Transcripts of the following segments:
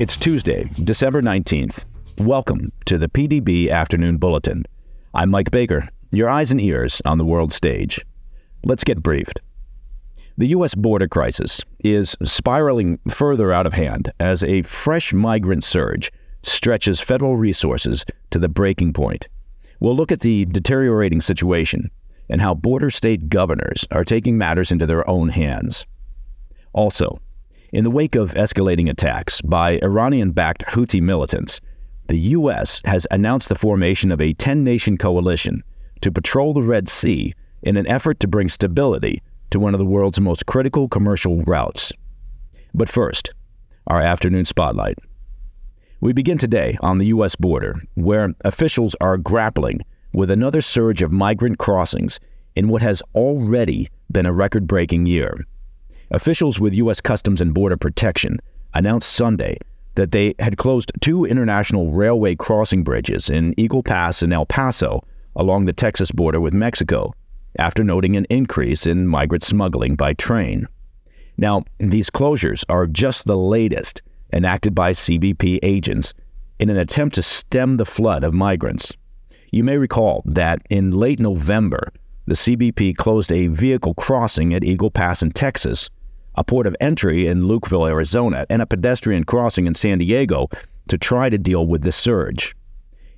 It's Tuesday, December 19th. Welcome to the PDB Afternoon Bulletin. I'm Mike Baker, your eyes and ears on the world stage. Let's get briefed. The U.S. border crisis is spiraling further out of hand as a fresh migrant surge stretches federal resources to the breaking point. We'll look at the deteriorating situation and how border state governors are taking matters into their own hands. Also, in the wake of escalating attacks by Iranian backed Houthi militants, the U.S. has announced the formation of a 10 nation coalition to patrol the Red Sea in an effort to bring stability to one of the world's most critical commercial routes. But first, our afternoon spotlight. We begin today on the U.S. border, where officials are grappling with another surge of migrant crossings in what has already been a record breaking year. Officials with U.S. Customs and Border Protection announced Sunday that they had closed two international railway crossing bridges in Eagle Pass and El Paso along the Texas border with Mexico after noting an increase in migrant smuggling by train. Now, these closures are just the latest enacted by CBP agents in an attempt to stem the flood of migrants. You may recall that in late November, the CBP closed a vehicle crossing at Eagle Pass in Texas a port of entry in Lukeville, Arizona, and a pedestrian crossing in San Diego to try to deal with the surge.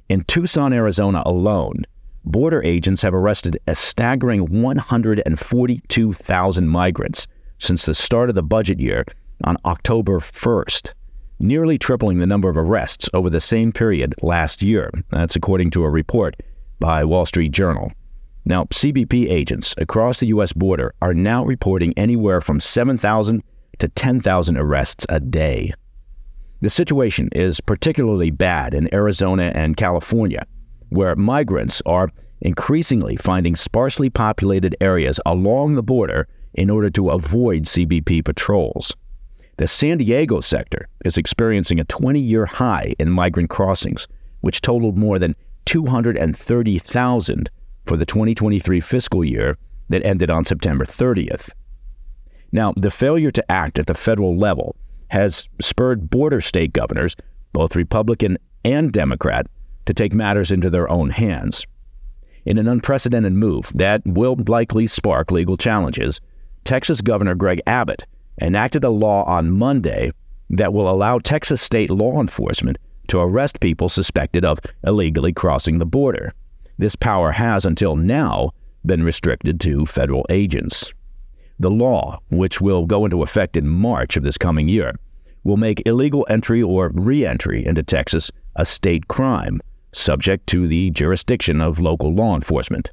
In Tucson, Arizona alone, border agents have arrested a staggering 142,000 migrants since the start of the budget year on October 1st, nearly tripling the number of arrests over the same period last year. That's according to a report by Wall Street Journal. Now, CBP agents across the U.S. border are now reporting anywhere from 7,000 to 10,000 arrests a day. The situation is particularly bad in Arizona and California, where migrants are increasingly finding sparsely populated areas along the border in order to avoid CBP patrols. The San Diego sector is experiencing a 20 year high in migrant crossings, which totaled more than 230,000 for the 2023 fiscal year that ended on September 30th. Now, the failure to act at the federal level has spurred border state governors, both Republican and Democrat, to take matters into their own hands. In an unprecedented move that will likely spark legal challenges, Texas Governor Greg Abbott enacted a law on Monday that will allow Texas state law enforcement to arrest people suspected of illegally crossing the border. This power has, until now, been restricted to federal agents. The law, which will go into effect in March of this coming year, will make illegal entry or re entry into Texas a state crime, subject to the jurisdiction of local law enforcement.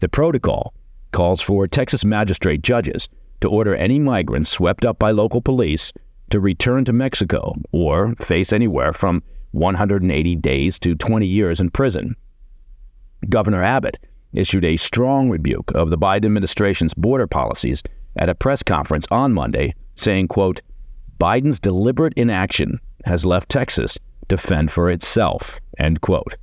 The protocol calls for Texas magistrate judges to order any migrants swept up by local police to return to Mexico or face anywhere from 180 days to 20 years in prison. Governor Abbott issued a strong rebuke of the Biden administration's border policies at a press conference on Monday, saying, quote, Biden's deliberate inaction has left Texas to fend for itself, end quote.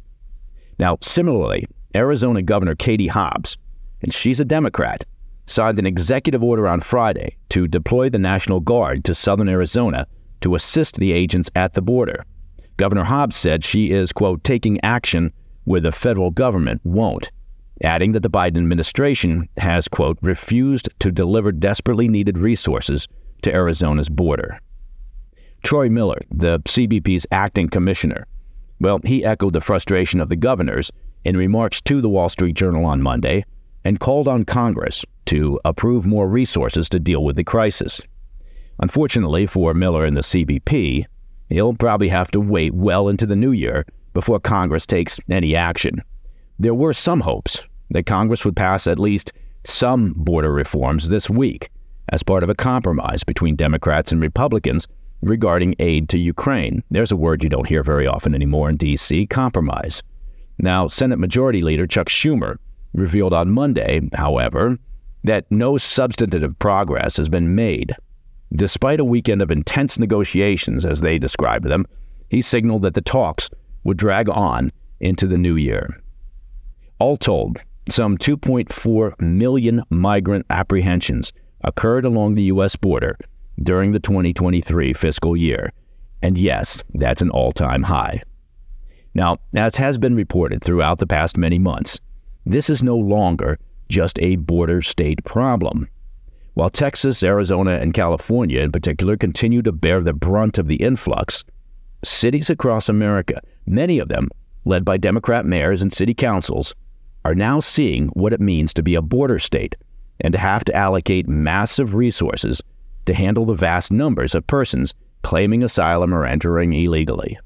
Now, similarly, Arizona Governor Katie Hobbs, and she's a Democrat, signed an executive order on Friday to deploy the National Guard to southern Arizona to assist the agents at the border. Governor Hobbs said she is, quote, taking action where the federal government won't, adding that the Biden administration has, quote, refused to deliver desperately needed resources to Arizona's border. Troy Miller, the CBP's acting commissioner, well, he echoed the frustration of the governors in remarks to the Wall Street Journal on Monday and called on Congress to approve more resources to deal with the crisis. Unfortunately for Miller and the CBP, he'll probably have to wait well into the new year before Congress takes any action. There were some hopes that Congress would pass at least some border reforms this week as part of a compromise between Democrats and Republicans regarding aid to Ukraine. There's a word you don't hear very often anymore in D.C. compromise. Now, Senate Majority Leader Chuck Schumer revealed on Monday, however, that no substantive progress has been made. Despite a weekend of intense negotiations, as they described them, he signaled that the talks would drag on into the new year. All told, some 2.4 million migrant apprehensions occurred along the U.S. border during the 2023 fiscal year, And yes, that's an all time high. Now, as has been reported throughout the past many months, this is no longer just a border state problem. While Texas, Arizona, and California in particular continue to bear the brunt of the influx, cities across America, many of them led by Democrat mayors and city councils, are now seeing what it means to be a border state and to have to allocate massive resources to handle the vast numbers of persons claiming asylum or entering illegally.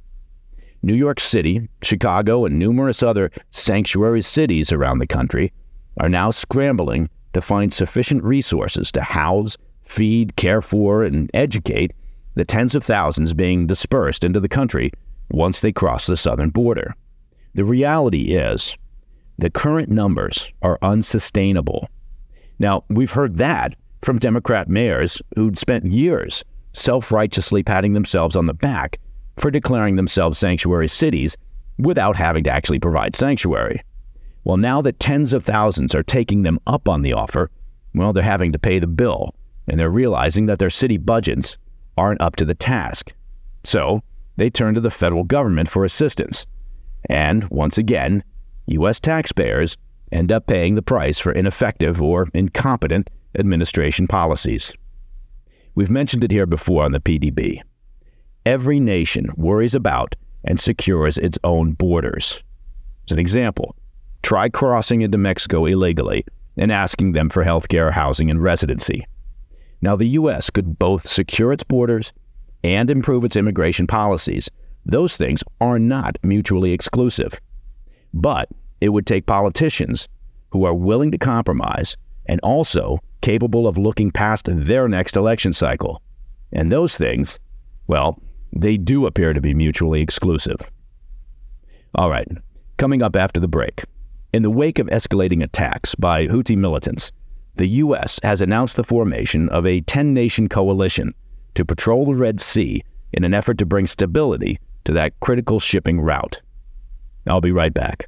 New York City, Chicago, and numerous other sanctuary cities around the country are now scrambling to find sufficient resources to house, feed, care for, and educate the tens of thousands being dispersed into the country once they cross the southern border. The reality is, the current numbers are unsustainable. Now, we've heard that from Democrat mayors who'd spent years self righteously patting themselves on the back for declaring themselves sanctuary cities without having to actually provide sanctuary. Well, now that tens of thousands are taking them up on the offer, well, they're having to pay the bill, and they're realizing that their city budgets aren't up to the task. So they turn to the federal government for assistance. And once again, U.S. taxpayers end up paying the price for ineffective or incompetent administration policies. We've mentioned it here before on the PDB. Every nation worries about and secures its own borders. As an example, try crossing into Mexico illegally and asking them for health care, housing, and residency. Now, the U.S. could both secure its borders and improve its immigration policies. Those things are not mutually exclusive. But it would take politicians who are willing to compromise and also capable of looking past their next election cycle. And those things, well, they do appear to be mutually exclusive. All right, coming up after the break. In the wake of escalating attacks by Houthi militants, the U.S. has announced the formation of a 10 nation coalition to patrol the Red Sea in an effort to bring stability to that critical shipping route. I'll be right back.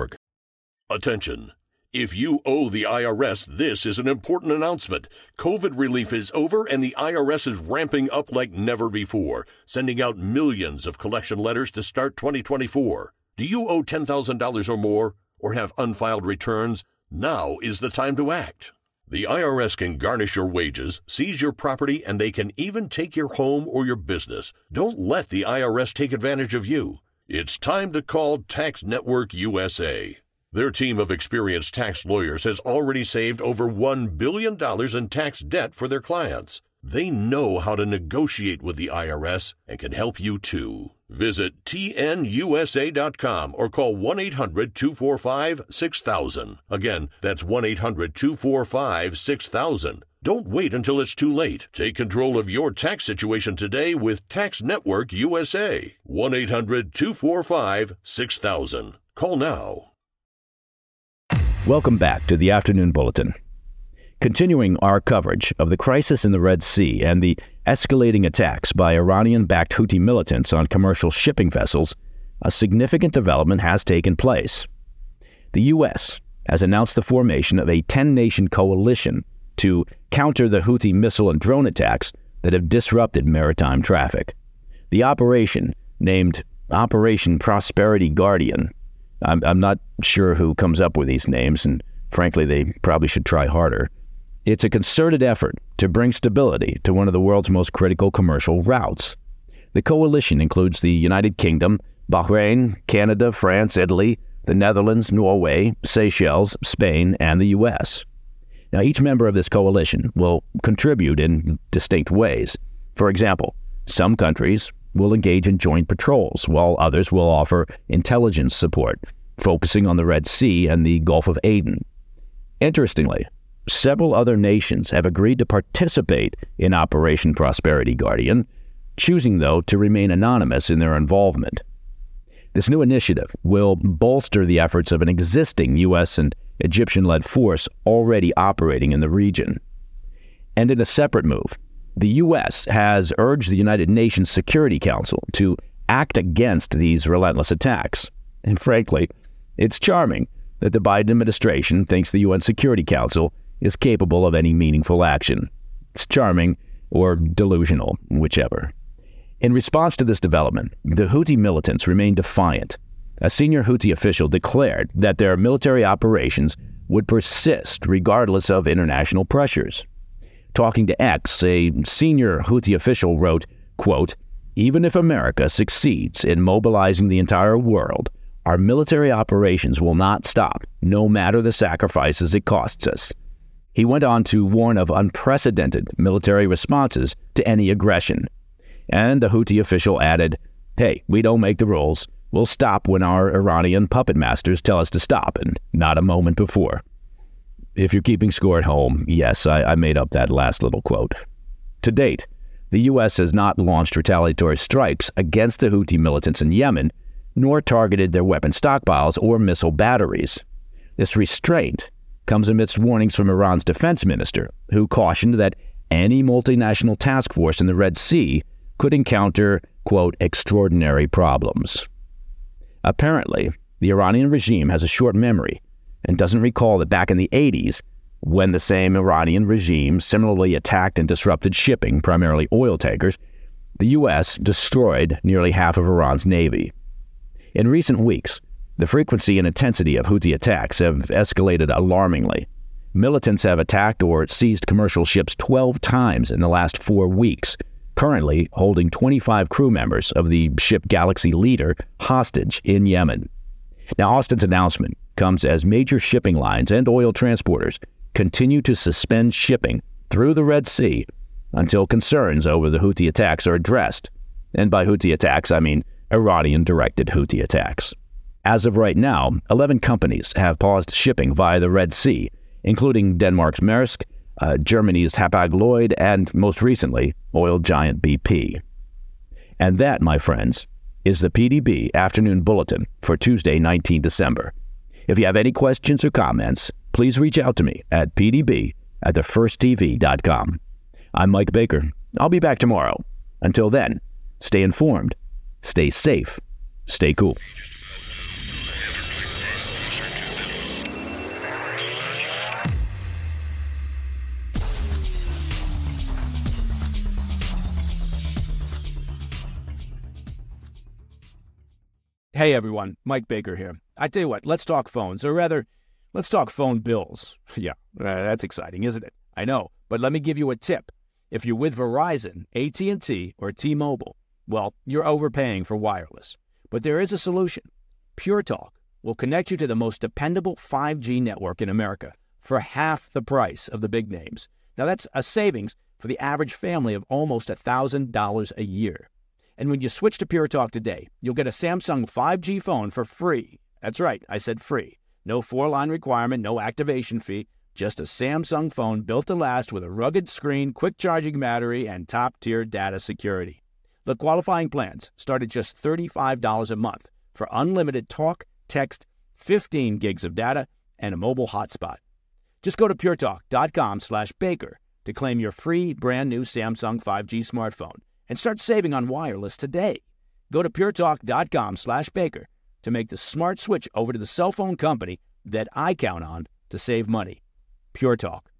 Attention. If you owe the IRS, this is an important announcement. COVID relief is over and the IRS is ramping up like never before, sending out millions of collection letters to start 2024. Do you owe $10,000 or more or have unfiled returns? Now is the time to act. The IRS can garnish your wages, seize your property, and they can even take your home or your business. Don't let the IRS take advantage of you. It's time to call Tax Network USA. Their team of experienced tax lawyers has already saved over $1 billion in tax debt for their clients. They know how to negotiate with the IRS and can help you too. Visit tnusa.com or call 1 800 245 6000. Again, that's 1 800 245 6000. Don't wait until it's too late. Take control of your tax situation today with Tax Network USA. 1 800 245 6000. Call now. Welcome back to the Afternoon Bulletin. Continuing our coverage of the crisis in the Red Sea and the escalating attacks by Iranian backed Houthi militants on commercial shipping vessels, a significant development has taken place. The U.S. has announced the formation of a 10 nation coalition to counter the Houthi missile and drone attacks that have disrupted maritime traffic. The operation, named Operation Prosperity Guardian, I'm, I'm not sure who comes up with these names, and frankly, they probably should try harder. It's a concerted effort to bring stability to one of the world's most critical commercial routes. The coalition includes the United Kingdom, Bahrain, Canada, France, Italy, the Netherlands, Norway, Seychelles, Spain, and the U.S. Now, each member of this coalition will contribute in distinct ways. For example, some countries will engage in joint patrols, while others will offer intelligence support, focusing on the Red Sea and the Gulf of Aden. Interestingly, several other nations have agreed to participate in Operation Prosperity Guardian, choosing, though, to remain anonymous in their involvement. This new initiative will bolster the efforts of an existing U.S. and Egyptian led force already operating in the region. And in a separate move, the U.S. has urged the United Nations Security Council to act against these relentless attacks. And frankly, it's charming that the Biden administration thinks the UN Security Council is capable of any meaningful action. It's charming or delusional, whichever. In response to this development, the Houthi militants remain defiant. A senior Houthi official declared that their military operations would persist regardless of international pressures. Talking to X, a senior Houthi official wrote, quote, Even if America succeeds in mobilizing the entire world, our military operations will not stop, no matter the sacrifices it costs us. He went on to warn of unprecedented military responses to any aggression, and the Houthi official added, Hey, we don't make the rules. We'll stop when our Iranian puppet masters tell us to stop, and not a moment before. If you're keeping score at home, yes, I, I made up that last little quote. To date, the U.S. has not launched retaliatory strikes against the Houthi militants in Yemen, nor targeted their weapon stockpiles or missile batteries. This restraint comes amidst warnings from Iran's defense minister, who cautioned that any multinational task force in the Red Sea could encounter, quote, extraordinary problems. Apparently, the Iranian regime has a short memory and doesn't recall that back in the 80s, when the same Iranian regime similarly attacked and disrupted shipping, primarily oil tankers, the U.S. destroyed nearly half of Iran's navy. In recent weeks, the frequency and intensity of Houthi attacks have escalated alarmingly. Militants have attacked or seized commercial ships 12 times in the last four weeks, currently holding 25 crew members of the ship Galaxy Leader hostage in Yemen. Now, Austin's announcement comes as major shipping lines and oil transporters continue to suspend shipping through the Red Sea until concerns over the Houthi attacks are addressed. And by Houthi attacks, I mean Iranian directed Houthi attacks. As of right now, 11 companies have paused shipping via the Red Sea, including Denmark's Maersk, uh, Germany's Hapag Lloyd, and most recently, oil giant BP. And that, my friends, is the PDB Afternoon Bulletin for Tuesday, 19 December. If you have any questions or comments, please reach out to me at pdb at thefirsttv.com. I'm Mike Baker. I'll be back tomorrow. Until then, stay informed, stay safe, stay cool. Hey everyone, Mike Baker here. I tell you what, let's talk phones, or rather, let's talk phone bills. Yeah, uh, that's exciting, isn't it? I know, but let me give you a tip. If you're with Verizon, AT&T, or T-Mobile, well, you're overpaying for wireless. But there is a solution. Pure Talk will connect you to the most dependable 5G network in America for half the price of the big names. Now that's a savings for the average family of almost $1,000 a year. And when you switch to Pure Talk today, you'll get a Samsung 5G phone for free. That's right, I said free. No four line requirement, no activation fee, just a Samsung phone built to last with a rugged screen, quick charging battery, and top tier data security. The qualifying plans start at just $35 a month for unlimited talk, text, 15 gigs of data, and a mobile hotspot. Just go to puretalk.com slash baker to claim your free brand new Samsung 5G smartphone and start saving on wireless today. Go to puretalk.com slash baker to make the smart switch over to the cell phone company that I count on to save money. Pure Talk.